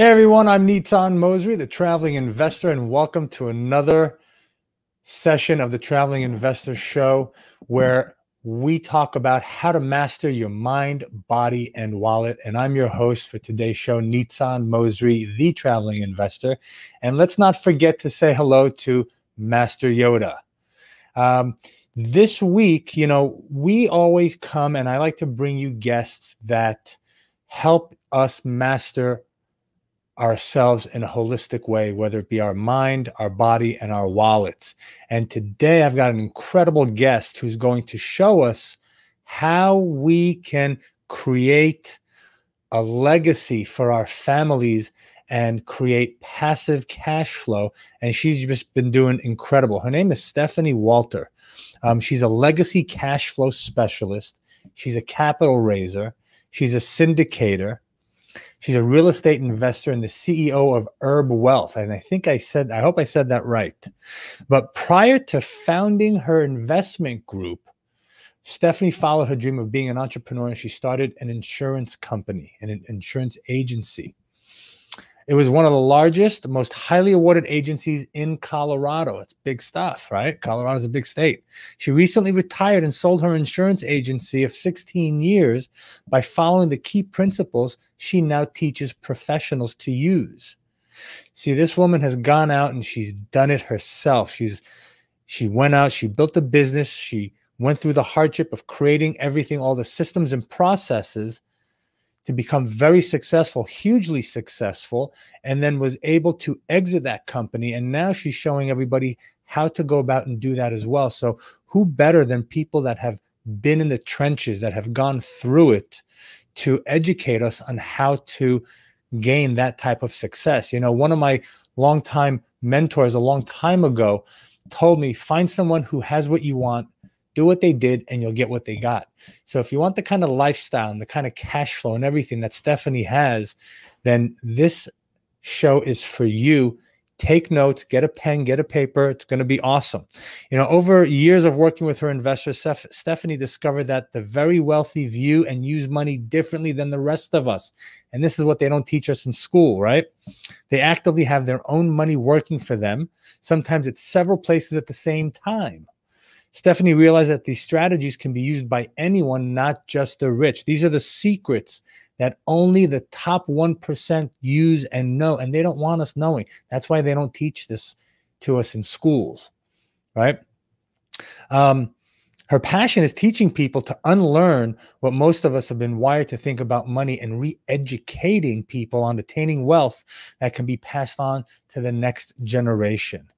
Hey everyone, I'm Nitzan Mosry, the traveling investor, and welcome to another session of the Traveling Investor Show where we talk about how to master your mind, body, and wallet. And I'm your host for today's show, Nitzan Mosry, the traveling investor. And let's not forget to say hello to Master Yoda. Um, this week, you know, we always come and I like to bring you guests that help us master ourselves in a holistic way, whether it be our mind, our body, and our wallets. And today I've got an incredible guest who's going to show us how we can create a legacy for our families and create passive cash flow. And she's just been doing incredible. Her name is Stephanie Walter. Um, she's a legacy cash flow specialist. She's a capital raiser. She's a syndicator. She's a real estate investor and the CEO of Herb Wealth. And I think I said, I hope I said that right. But prior to founding her investment group, Stephanie followed her dream of being an entrepreneur and she started an insurance company an insurance agency. It was one of the largest, most highly awarded agencies in Colorado. It's big stuff, right? Colorado's a big state. She recently retired and sold her insurance agency of 16 years by following the key principles she now teaches professionals to use. See, this woman has gone out and she's done it herself. She's she went out, she built a business, she went through the hardship of creating everything, all the systems and processes to become very successful, hugely successful, and then was able to exit that company. And now she's showing everybody how to go about and do that as well. So, who better than people that have been in the trenches, that have gone through it to educate us on how to gain that type of success? You know, one of my longtime mentors a long time ago told me find someone who has what you want do what they did and you'll get what they got. So if you want the kind of lifestyle and the kind of cash flow and everything that Stephanie has, then this show is for you. Take notes, get a pen, get a paper. It's going to be awesome. You know, over years of working with her investors, Steph- Stephanie discovered that the very wealthy view and use money differently than the rest of us. And this is what they don't teach us in school, right? They actively have their own money working for them. Sometimes it's several places at the same time. Stephanie realized that these strategies can be used by anyone, not just the rich. These are the secrets that only the top 1% use and know, and they don't want us knowing. That's why they don't teach this to us in schools, right? Um, her passion is teaching people to unlearn what most of us have been wired to think about money and re educating people on attaining wealth that can be passed on to the next generation.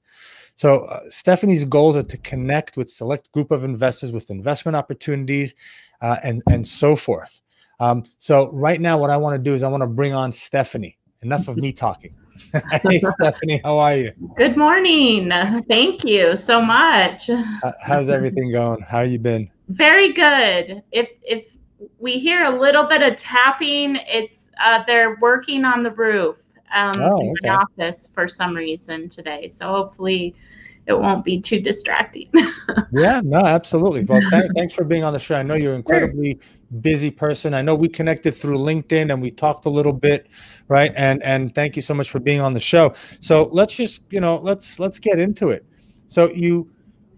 So uh, Stephanie's goals are to connect with select group of investors with investment opportunities uh, and and so forth. Um, so right now, what I want to do is I want to bring on Stephanie. Enough of me talking. hey Stephanie, how are you? Good morning. Thank you so much. Uh, how's everything going? How you been? Very good. If if we hear a little bit of tapping, it's uh, they're working on the roof um, oh, in my office for some reason today. So hopefully it won't be too distracting. yeah, no, absolutely. Well, th- thanks for being on the show. I know you're an incredibly busy person. I know we connected through LinkedIn and we talked a little bit, right? And and thank you so much for being on the show. So let's just you know let's let's get into it. So you,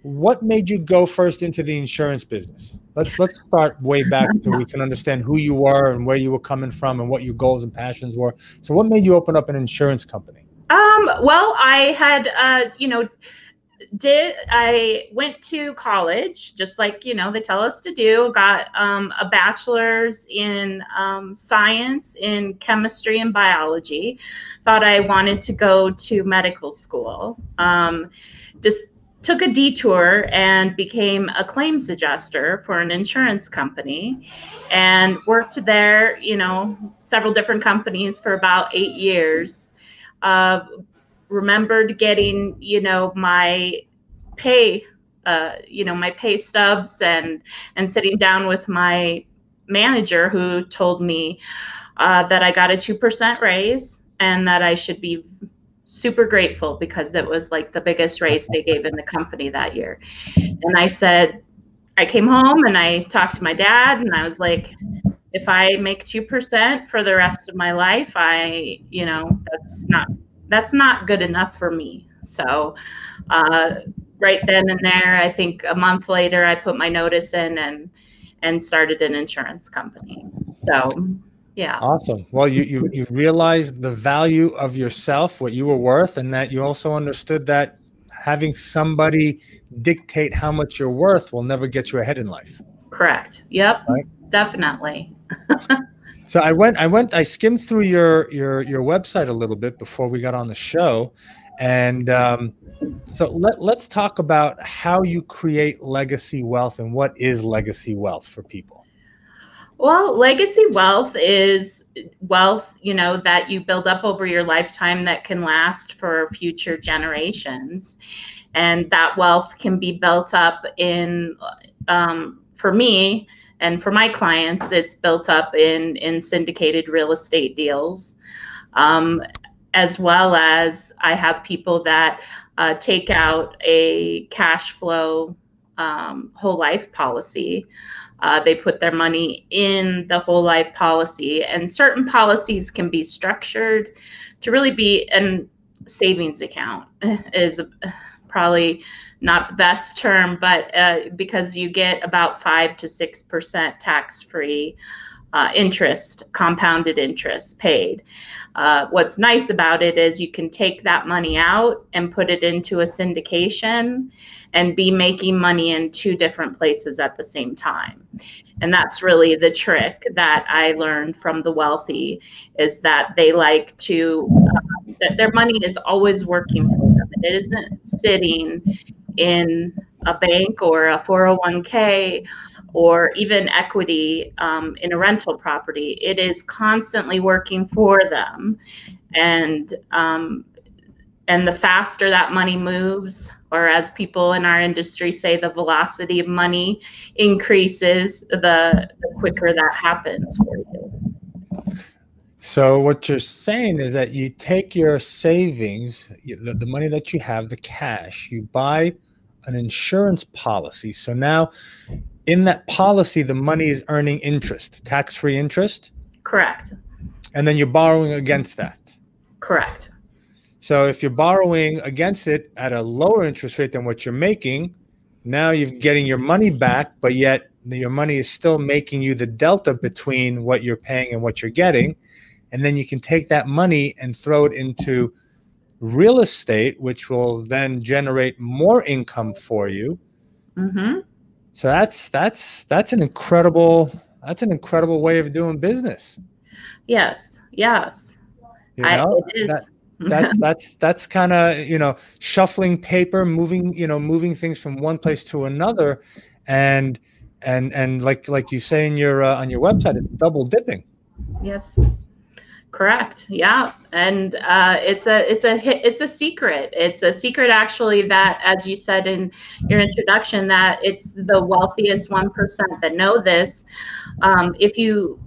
what made you go first into the insurance business? Let's let's start way back so we can understand who you are and where you were coming from and what your goals and passions were. So what made you open up an insurance company? Um, well, I had uh, you know did I went to college, just like you know they tell us to do. Got um, a bachelor's in um, science in chemistry and biology. Thought I wanted to go to medical school. Um, just took a detour and became a claims adjuster for an insurance company, and worked there. You know, several different companies for about eight years. Uh, remembered getting you know my pay uh, you know my pay stubs and and sitting down with my manager who told me uh, that I got a two percent raise and that I should be super grateful because it was like the biggest raise they gave in the company that year. And I said, I came home and I talked to my dad and I was like, if I make 2% for the rest of my life, I, you know, that's not that's not good enough for me. So, uh, right then and there, I think a month later, I put my notice in and and started an insurance company. So, yeah. Awesome. Well, you you you realized the value of yourself, what you were worth, and that you also understood that having somebody dictate how much you're worth will never get you ahead in life. Correct. Yep. Right? Definitely. so I went I went I skimmed through your your your website a little bit before we got on the show and um, so let, let's talk about how you create legacy wealth and what is legacy wealth for people. Well, legacy wealth is wealth, you know, that you build up over your lifetime that can last for future generations. And that wealth can be built up in, um, for me and for my clients, it's built up in, in syndicated real estate deals. Um, as well as I have people that uh, take out a cash flow um, whole life policy. Uh, they put their money in the whole life policy, and certain policies can be structured to really be a savings account is probably not the best term, but uh, because you get about five to six percent tax free uh, interest, compounded interest paid. Uh, what's nice about it is you can take that money out and put it into a syndication and be making money in two different places at the same time. And that's really the trick that I learned from the wealthy is that they like to, uh, that their money is always working for them. It isn't sitting in a bank or a 401k or even equity um, in a rental property. It is constantly working for them, and um, and the faster that money moves, or as people in our industry say, the velocity of money increases, the, the quicker that happens for you. So what you're saying is that you take your savings, the, the money that you have, the cash, you buy an insurance policy. So now in that policy, the money is earning interest, tax free interest. Correct. And then you're borrowing against that. Correct. So if you're borrowing against it at a lower interest rate than what you're making, now you're getting your money back, but yet your money is still making you the delta between what you're paying and what you're getting. And then you can take that money and throw it into real estate, which will then generate more income for you. Mm-hmm. So that's that's that's an incredible that's an incredible way of doing business. Yes. Yes. You know, I, it is. That, that's that's that's kind of you know shuffling paper moving you know moving things from one place to another and and and like like you say in your uh, on your website it's double dipping yes Correct. Yeah, and uh, it's a it's a it's a secret. It's a secret actually that, as you said in your introduction, that it's the wealthiest one percent that know this. Um, if you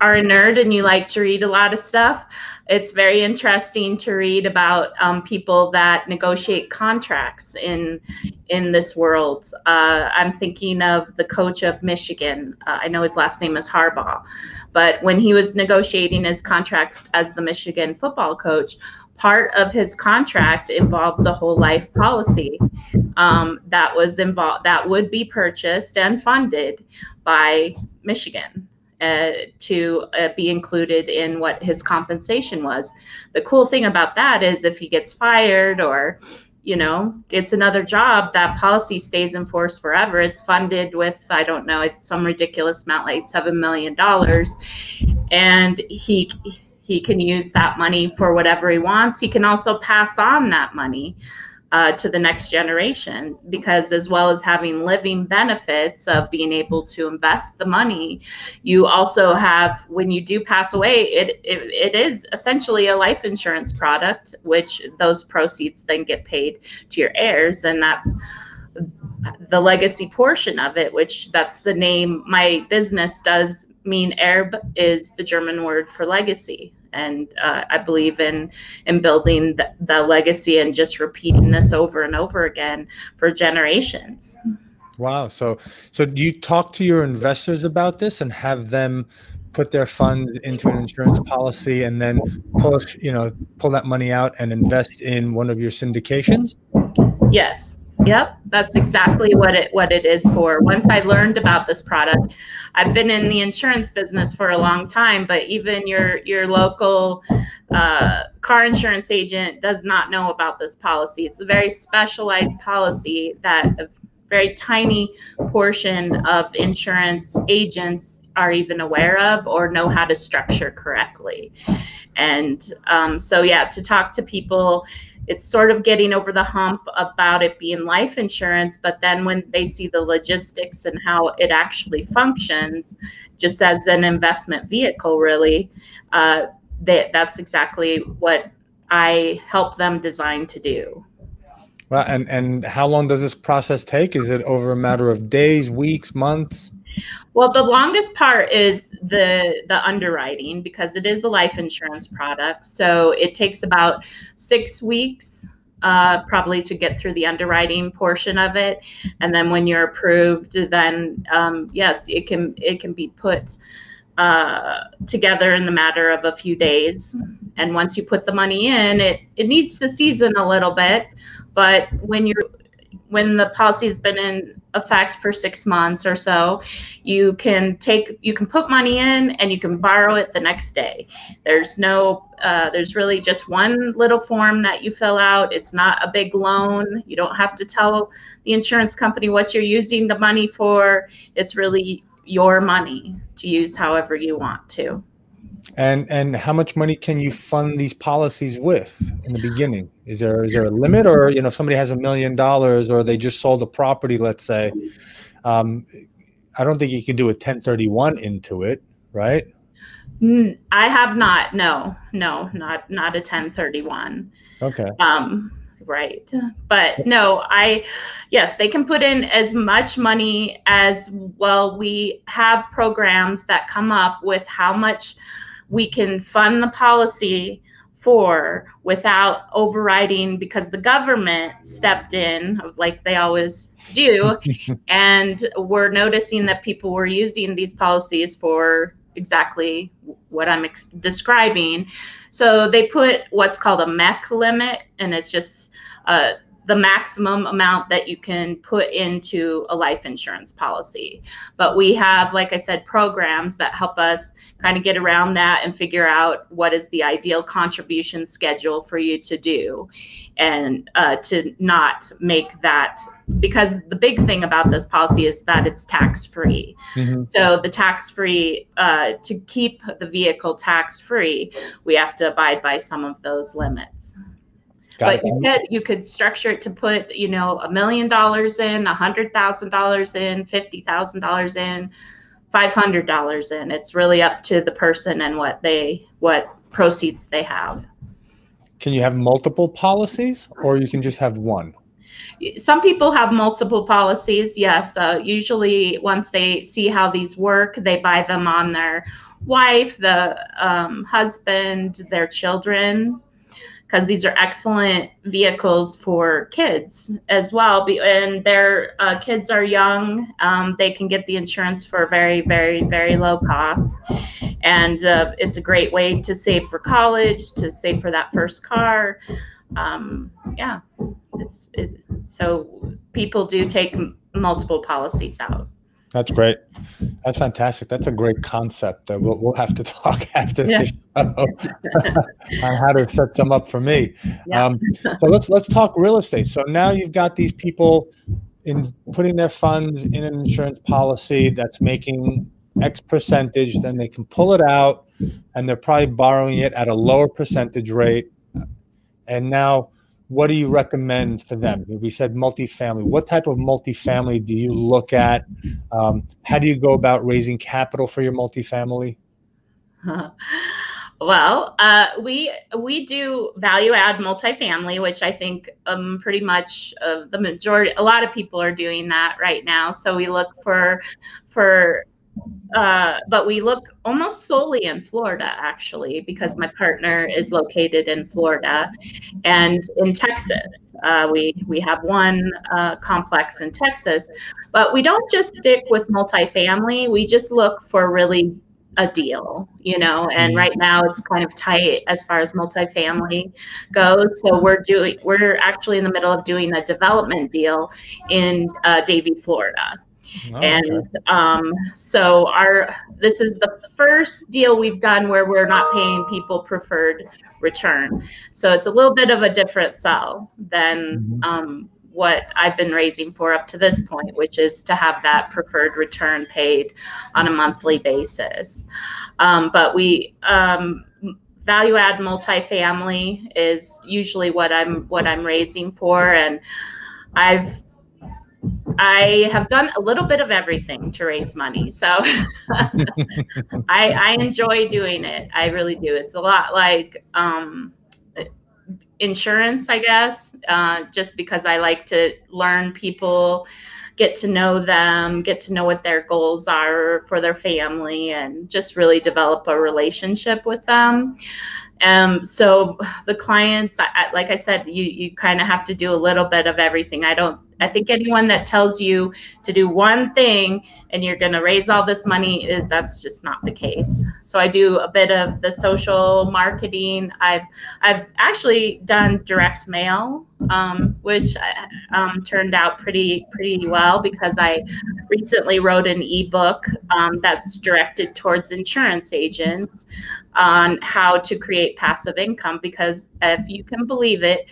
are a nerd and you like to read a lot of stuff, it's very interesting to read about um, people that negotiate contracts in in this world. Uh, I'm thinking of the coach of Michigan. Uh, I know his last name is Harbaugh. But when he was negotiating his contract as the Michigan football coach, part of his contract involved a whole life policy um, that was involved that would be purchased and funded by Michigan. Uh, to uh, be included in what his compensation was. The cool thing about that is if he gets fired or you know, it's another job, that policy stays in force forever. It's funded with, I don't know, it's some ridiculous amount, like $7 million. And he, he can use that money for whatever he wants. He can also pass on that money uh, to the next generation because as well as having living benefits of being able to invest the money you also have when you do pass away it, it, it is essentially a life insurance product which those proceeds then get paid to your heirs and that's the legacy portion of it which that's the name my business does mean erb is the german word for legacy and uh, I believe in in building the, the legacy and just repeating this over and over again for generations. Wow. So, so do you talk to your investors about this and have them put their funds into an insurance policy and then pull, you know, pull that money out and invest in one of your syndications? Yes. Yep, that's exactly what it what it is for. Once I learned about this product, I've been in the insurance business for a long time, but even your your local uh, car insurance agent does not know about this policy. It's a very specialized policy that a very tiny portion of insurance agents are even aware of or know how to structure correctly. And um, so, yeah, to talk to people it's sort of getting over the hump about it being life insurance but then when they see the logistics and how it actually functions just as an investment vehicle really uh, that that's exactly what i help them design to do. Well and and how long does this process take? Is it over a matter of days weeks months well, the longest part is the the underwriting because it is a life insurance product. So it takes about six weeks uh, probably to get through the underwriting portion of it, and then when you're approved, then um, yes, it can it can be put uh, together in the matter of a few days. And once you put the money in, it it needs to season a little bit, but when you're when the policy has been in effect for six months or so you can take you can put money in and you can borrow it the next day. There's no uh, there's really just one little form that you fill out. It's not a big loan. You don't have to tell the insurance company what you're using the money for. It's really your money to use however you want to and and how much money can you fund these policies with in the beginning? Is there is there a limit, or you know, if somebody has a million dollars, or they just sold a property, let's say, um, I don't think you can do a 1031 into it, right? I have not. No, no, not not a 1031. Okay. Um, right. But no, I yes, they can put in as much money as well. We have programs that come up with how much we can fund the policy for without overriding because the government stepped in like they always do and we're noticing that people were using these policies for exactly what i'm ex- describing. So they put what's called a mec limit and it's just uh, the maximum amount that you can put into a life insurance policy. But we have, like I said, programs that help us kind of get around that and figure out what is the ideal contribution schedule for you to do and uh, to not make that because the big thing about this policy is that it's tax free. Mm-hmm. So the tax free uh, to keep the vehicle tax free, we have to abide by some of those limits. Got but you could you could structure it to put you know a million dollars in, a hundred thousand dollars in, fifty thousand dollars in, five hundred dollars in. It's really up to the person and what they what proceeds they have. Can you have multiple policies, or you can just have one? Some people have multiple policies. Yes, uh, usually once they see how these work, they buy them on their wife, the um, husband, their children because these are excellent vehicles for kids as well. And their uh, kids are young. Um, they can get the insurance for very, very, very low cost. And uh, it's a great way to save for college, to save for that first car. Um, yeah, it's it, so people do take multiple policies out. That's great. That's fantastic. That's a great concept. Uh, we'll, we'll have to talk after yeah. the show on how to set some up for me. Yeah. Um, so let's let's talk real estate. So now you've got these people in putting their funds in an insurance policy that's making X percentage, then they can pull it out, and they're probably borrowing it at a lower percentage rate. And now what do you recommend for them? We said multifamily. What type of multifamily do you look at? Um, how do you go about raising capital for your multifamily? well, uh, we we do value add multifamily, which I think um, pretty much uh, the majority, a lot of people are doing that right now. So we look for for uh, but we look almost solely in Florida, actually, because my partner is located in Florida and in Texas. Uh, we we have one uh, complex in Texas, but we don't just stick with multifamily. We just look for really a deal, you know. And mm-hmm. right now it's kind of tight as far as multifamily goes. So we're doing we're actually in the middle of doing a development deal in uh, Davie, Florida. Oh, and okay. um, so our this is the first deal we've done where we're not paying people preferred return. So it's a little bit of a different sell than mm-hmm. um, what I've been raising for up to this point, which is to have that preferred return paid on a monthly basis. Um, but we um, value add multifamily is usually what I'm what I'm raising for, and I've I have done a little bit of everything to raise money. So I, I, enjoy doing it. I really do. It's a lot like um, insurance, I guess, uh, just because I like to learn people, get to know them, get to know what their goals are for their family, and just really develop a relationship with them. Um, so the clients, I, like I said, you you kind of have to do a little bit of everything. I don't I think anyone that tells you to do one thing and you're going to raise all this money is that's just not the case. So I do a bit of the social marketing. I've I've actually done direct mail, um, which um, turned out pretty pretty well because I recently wrote an ebook um, that's directed towards insurance agents on how to create passive income. Because if you can believe it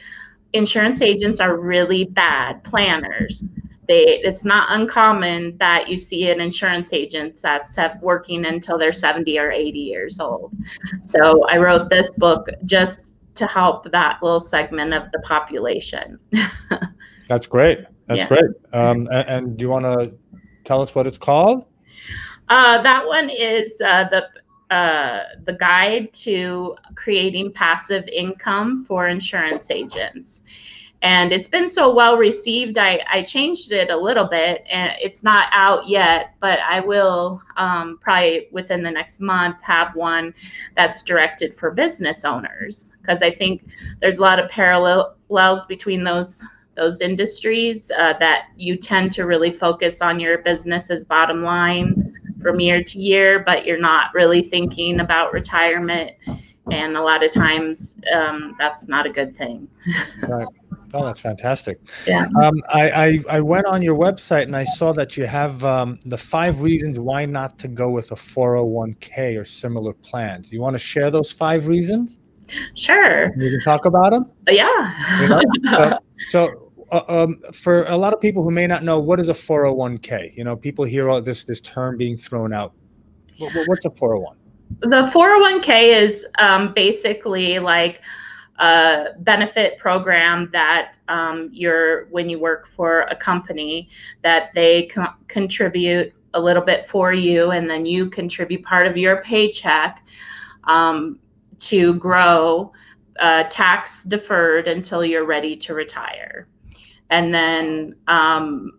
insurance agents are really bad planners. They, it's not uncommon that you see an insurance agent that's working until they're 70 or 80 years old. So I wrote this book just to help that little segment of the population. that's great. That's yeah. great. Um, and, and, do you want to tell us what it's called? Uh, that one is uh, the uh, the guide to creating passive income for insurance agents. And it's been so well received, I, I changed it a little bit and it's not out yet, but I will um, probably within the next month have one that's directed for business owners because I think there's a lot of parallels between those those industries uh, that you tend to really focus on your business's bottom line from year to year, but you're not really thinking about retirement. And a lot of times um, that's not a good thing. right. Oh, that's fantastic. Yeah. Um, I, I, I, went on your website and I saw that you have um, the five reasons why not to go with a 401k or similar plans. You want to share those five reasons? Sure. We can talk about them? Yeah. You know? so, so uh, um, for a lot of people who may not know, what is a 401k? You know, people hear all this this term being thrown out. what's a 401? The 401k is um, basically like a benefit program that um, you're when you work for a company that they co- contribute a little bit for you, and then you contribute part of your paycheck um, to grow uh, tax deferred until you're ready to retire and then um,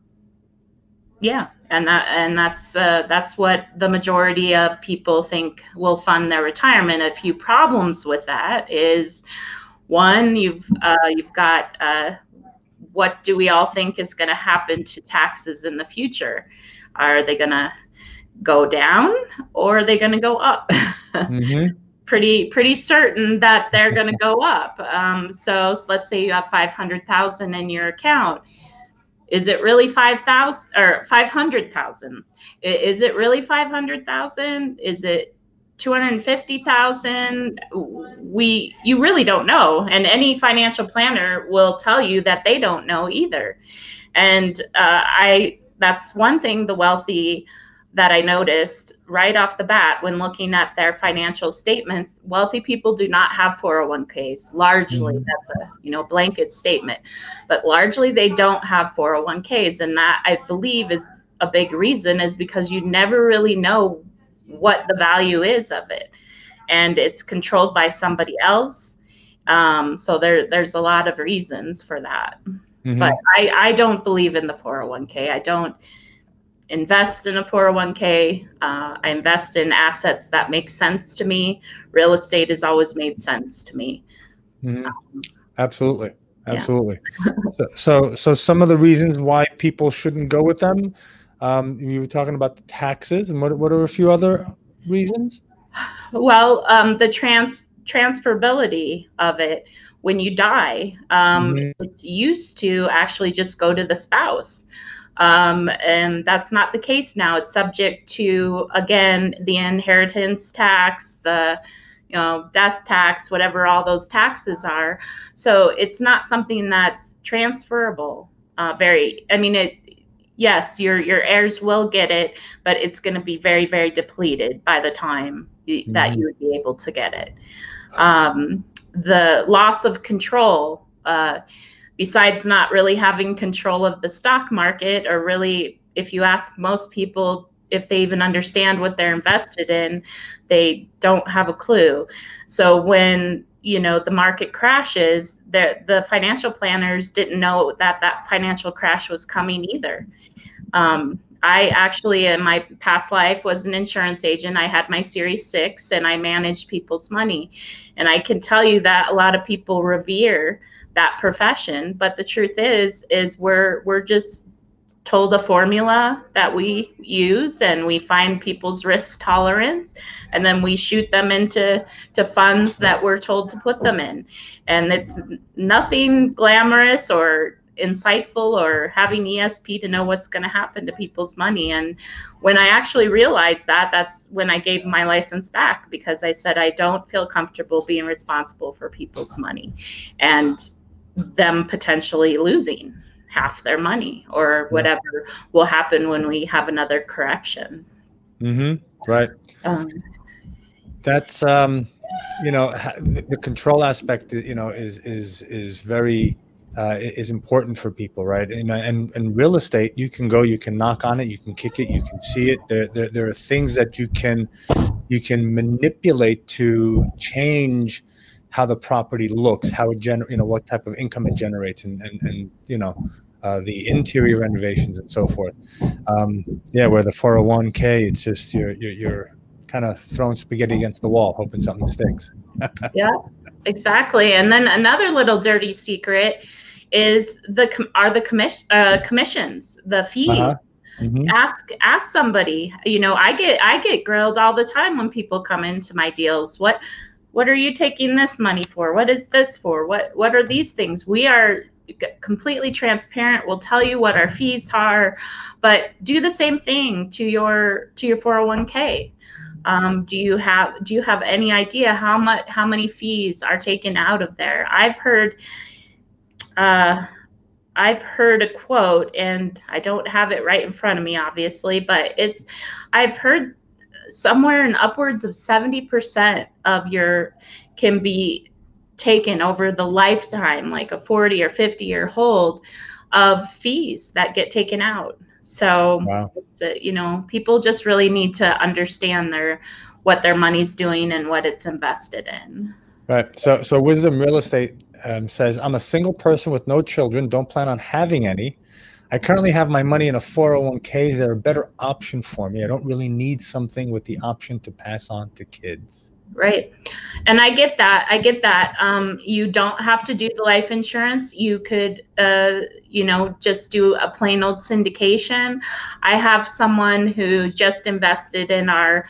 yeah and that and that's uh, that's what the majority of people think will fund their retirement. A few problems with that is one you've uh, you've got uh, what do we all think is going to happen to taxes in the future? Are they going to go down or are they going to go up? Mm-hmm pretty pretty certain that they're going to go up. Um, so let's say you have five hundred thousand in your account. Is it really five thousand or five hundred thousand? Is it really five hundred thousand? Is it two hundred fifty thousand? We you really don't know, and any financial planner will tell you that they don't know either. And uh, I that's one thing the wealthy that I noticed right off the bat when looking at their financial statements wealthy people do not have 401ks largely mm-hmm. that's a you know blanket statement. But largely they don't have 401ks and that I believe is a big reason is because you never really know what the value is of it. And it's controlled by somebody else. Um, so there there's a lot of reasons for that. Mm-hmm. but I, I don't believe in the 401k i don't invest in a 401k. Uh, I invest in assets that make sense to me. Real estate has always made sense to me. Mm-hmm. Absolutely. Absolutely. Yeah. so, so, so some of the reasons why people shouldn't go with them. Um, you were talking about the taxes, and what, what are a few other reasons? Well, um, the trans transferability of it when you die. Um, mm-hmm. It's used to actually just go to the spouse. Um, and that's not the case now. It's subject to, again, the inheritance tax, the you know, death tax, whatever all those taxes are. So it's not something that's transferable. Uh, very, I mean, it. Yes, your your heirs will get it, but it's going to be very, very depleted by the time mm-hmm. that you would be able to get it. Um, the loss of control, uh, besides not really having control of the stock market, or really, if you ask most people if they even understand what they're invested in, they don't have a clue. So when you know the market crashes, the the financial planners didn't know that that financial crash was coming either. Um, I actually, in my past life, was an insurance agent. I had my Series 6 and I managed people's money. And I can tell you that a lot of people revere that profession. But the truth is, is we're, we're just told a formula that we use and we find people's risk tolerance and then we shoot them into to funds that we're told to put them in and it's nothing glamorous or insightful or having ESP to know what's going to happen to people's money. And when I actually realized that, that's when I gave my license back because I said I don't feel comfortable being responsible for people's money and them potentially losing half their money or whatever will happen when we have another correction. Mm-hmm. Right. Um, that's um, you know the control aspect. You know is is is very uh, is important for people, right? And, and and real estate, you can go, you can knock on it, you can kick it, you can see it. There, there, there are things that you can you can manipulate to change how the property looks, how it gener, you know, what type of income it generates, and and, and you know, uh, the interior renovations and so forth. Um, yeah, where the 401k, it's just you're you're, you're kind of throwing spaghetti against the wall, hoping something sticks. yeah, exactly. And then another little dirty secret is the are the commission uh, commissions, the fees. Uh-huh. Mm-hmm. Ask ask somebody. You know, I get I get grilled all the time when people come into my deals. What what are you taking this money for? What is this for? What what are these things? We are completely transparent. We'll tell you what our fees are, but do the same thing to your to your 401k. Um, do you have do you have any idea how much how many fees are taken out of there? I've heard uh, I've heard a quote, and I don't have it right in front of me, obviously, but it's I've heard somewhere in upwards of 70% of your can be taken over the lifetime, like a 40 or 50 year hold of fees that get taken out. So, wow. a, you know, people just really need to understand their what their money's doing and what it's invested in. Right. So, so Wisdom Real Estate um, says, I'm a single person with no children, don't plan on having any. I currently have my money in a 401k. Is there a better option for me? I don't really need something with the option to pass on to kids. Right. And I get that. I get that. Um, you don't have to do the life insurance. You could, uh, you know, just do a plain old syndication. I have someone who just invested in our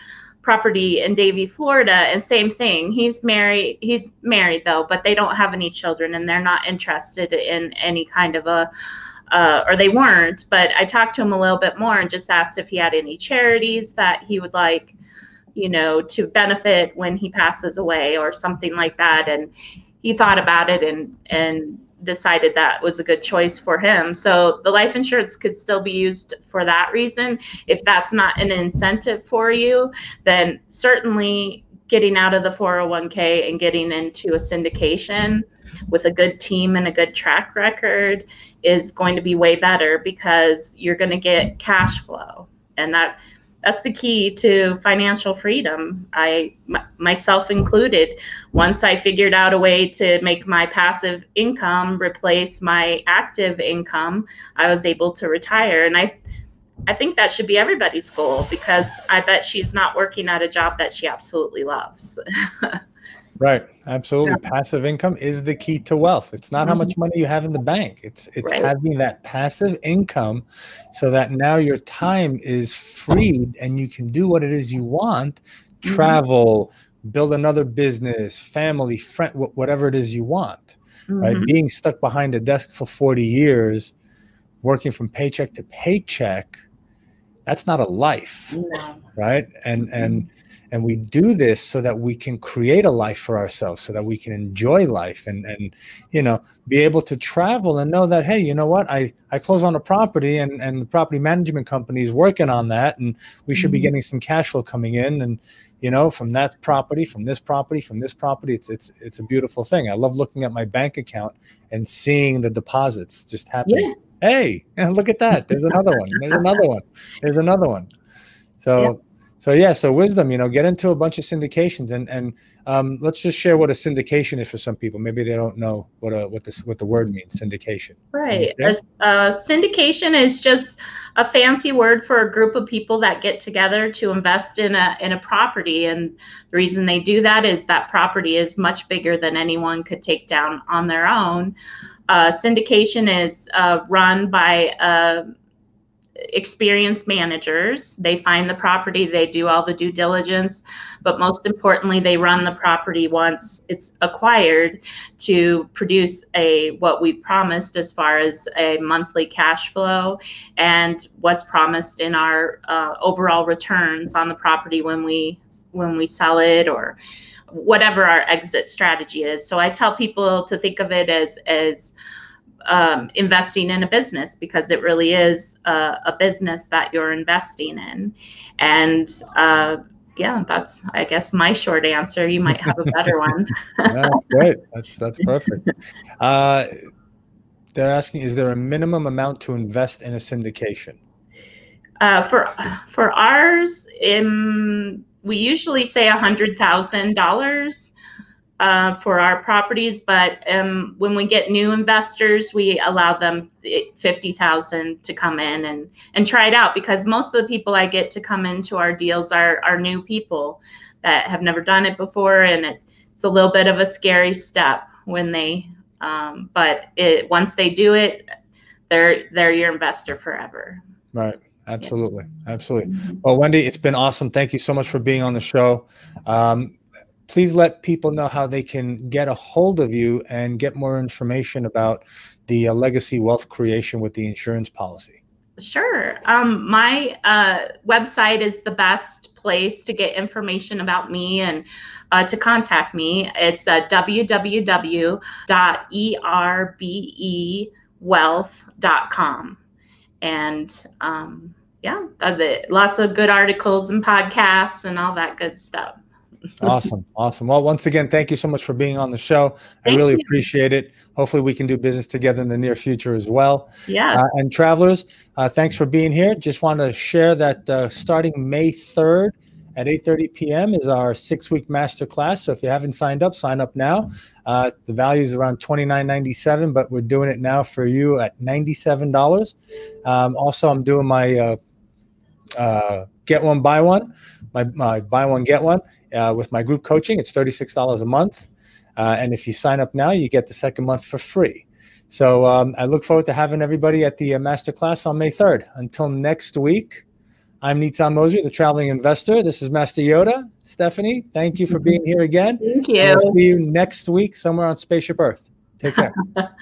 property in Davie, Florida, and same thing. He's married. He's married though, but they don't have any children, and they're not interested in any kind of a. Uh, or they weren't, but I talked to him a little bit more and just asked if he had any charities that he would like, you know, to benefit when he passes away or something like that. And he thought about it and and decided that was a good choice for him. So the life insurance could still be used for that reason. If that's not an incentive for you, then certainly getting out of the 401k and getting into a syndication with a good team and a good track record is going to be way better because you're going to get cash flow. And that that's the key to financial freedom. I m- myself included. Once I figured out a way to make my passive income replace my active income, I was able to retire. And I I think that should be everybody's goal because I bet she's not working at a job that she absolutely loves. right. Absolutely. Yeah. Passive income is the key to wealth. It's not mm-hmm. how much mm-hmm. money you have in the bank. It's it's right. having that passive income so that now your time is freed and you can do what it is you want, mm-hmm. travel, build another business, family, friend, whatever it is you want. Mm-hmm. Right? Being stuck behind a desk for 40 years, working from paycheck to paycheck, that's not a life no. right? And and and we do this so that we can create a life for ourselves so that we can enjoy life and and you know be able to travel and know that hey you know what? I i close on a property and and the property management company is working on that and we should mm-hmm. be getting some cash flow coming in and you know from that property from this property from this property. It's it's it's a beautiful thing. I love looking at my bank account and seeing the deposits just happening. Yeah hey, look at that. There's another one. There's another one. There's another one. So, yeah. so yeah. So wisdom, you know, get into a bunch of syndications, and and um, let's just share what a syndication is for some people. Maybe they don't know what a what this what the word means. Syndication. Right. Yeah? A, syndication is just a fancy word for a group of people that get together to invest in a in a property, and the reason they do that is that property is much bigger than anyone could take down on their own. Uh, syndication is uh, run by uh, experienced managers. They find the property, they do all the due diligence, but most importantly, they run the property once it's acquired to produce a what we promised as far as a monthly cash flow and what's promised in our uh, overall returns on the property when we when we sell it or whatever our exit strategy is. So I tell people to think of it as as um, investing in a business because it really is a, a business that you're investing in, and uh, yeah, that's I guess my short answer. You might have a better one. that's great. That's that's perfect. Uh, they're asking, is there a minimum amount to invest in a syndication? Uh, for for ours, in we usually say a hundred thousand dollars uh, for our properties, but um, when we get new investors, we allow them fifty thousand to come in and and try it out because most of the people I get to come into our deals are are new people that have never done it before, and it, it's a little bit of a scary step when they, um, but it once they do it, they're they're your investor forever. Right. Absolutely. Absolutely. Well, Wendy, it's been awesome. Thank you so much for being on the show. Um, please let people know how they can get a hold of you and get more information about the uh, legacy wealth creation with the insurance policy. Sure. Um, my uh, website is the best place to get information about me and uh, to contact me. It's uh, www.erbewealth.com and um, yeah, the, lots of good articles and podcasts and all that good stuff. awesome, awesome. Well, once again, thank you so much for being on the show. Thank I really you. appreciate it. Hopefully, we can do business together in the near future as well. Yeah. Uh, and travelers, uh, thanks for being here. Just want to share that uh, starting May third at 8.30 p.m. is our six-week masterclass. So if you haven't signed up, sign up now. Uh, the value is around $29.97, but we're doing it now for you at $97. Um, also, I'm doing my uh, uh, get one, buy one, my, my buy one, get one uh, with my group coaching. It's $36 a month. Uh, and if you sign up now, you get the second month for free. So um, I look forward to having everybody at the uh, masterclass on May 3rd. Until next week, I'm Nitzan Mosry, the traveling investor. This is Master Yoda. Stephanie, thank you for being here again. Thank you. We'll see you next week somewhere on Spaceship Earth. Take care.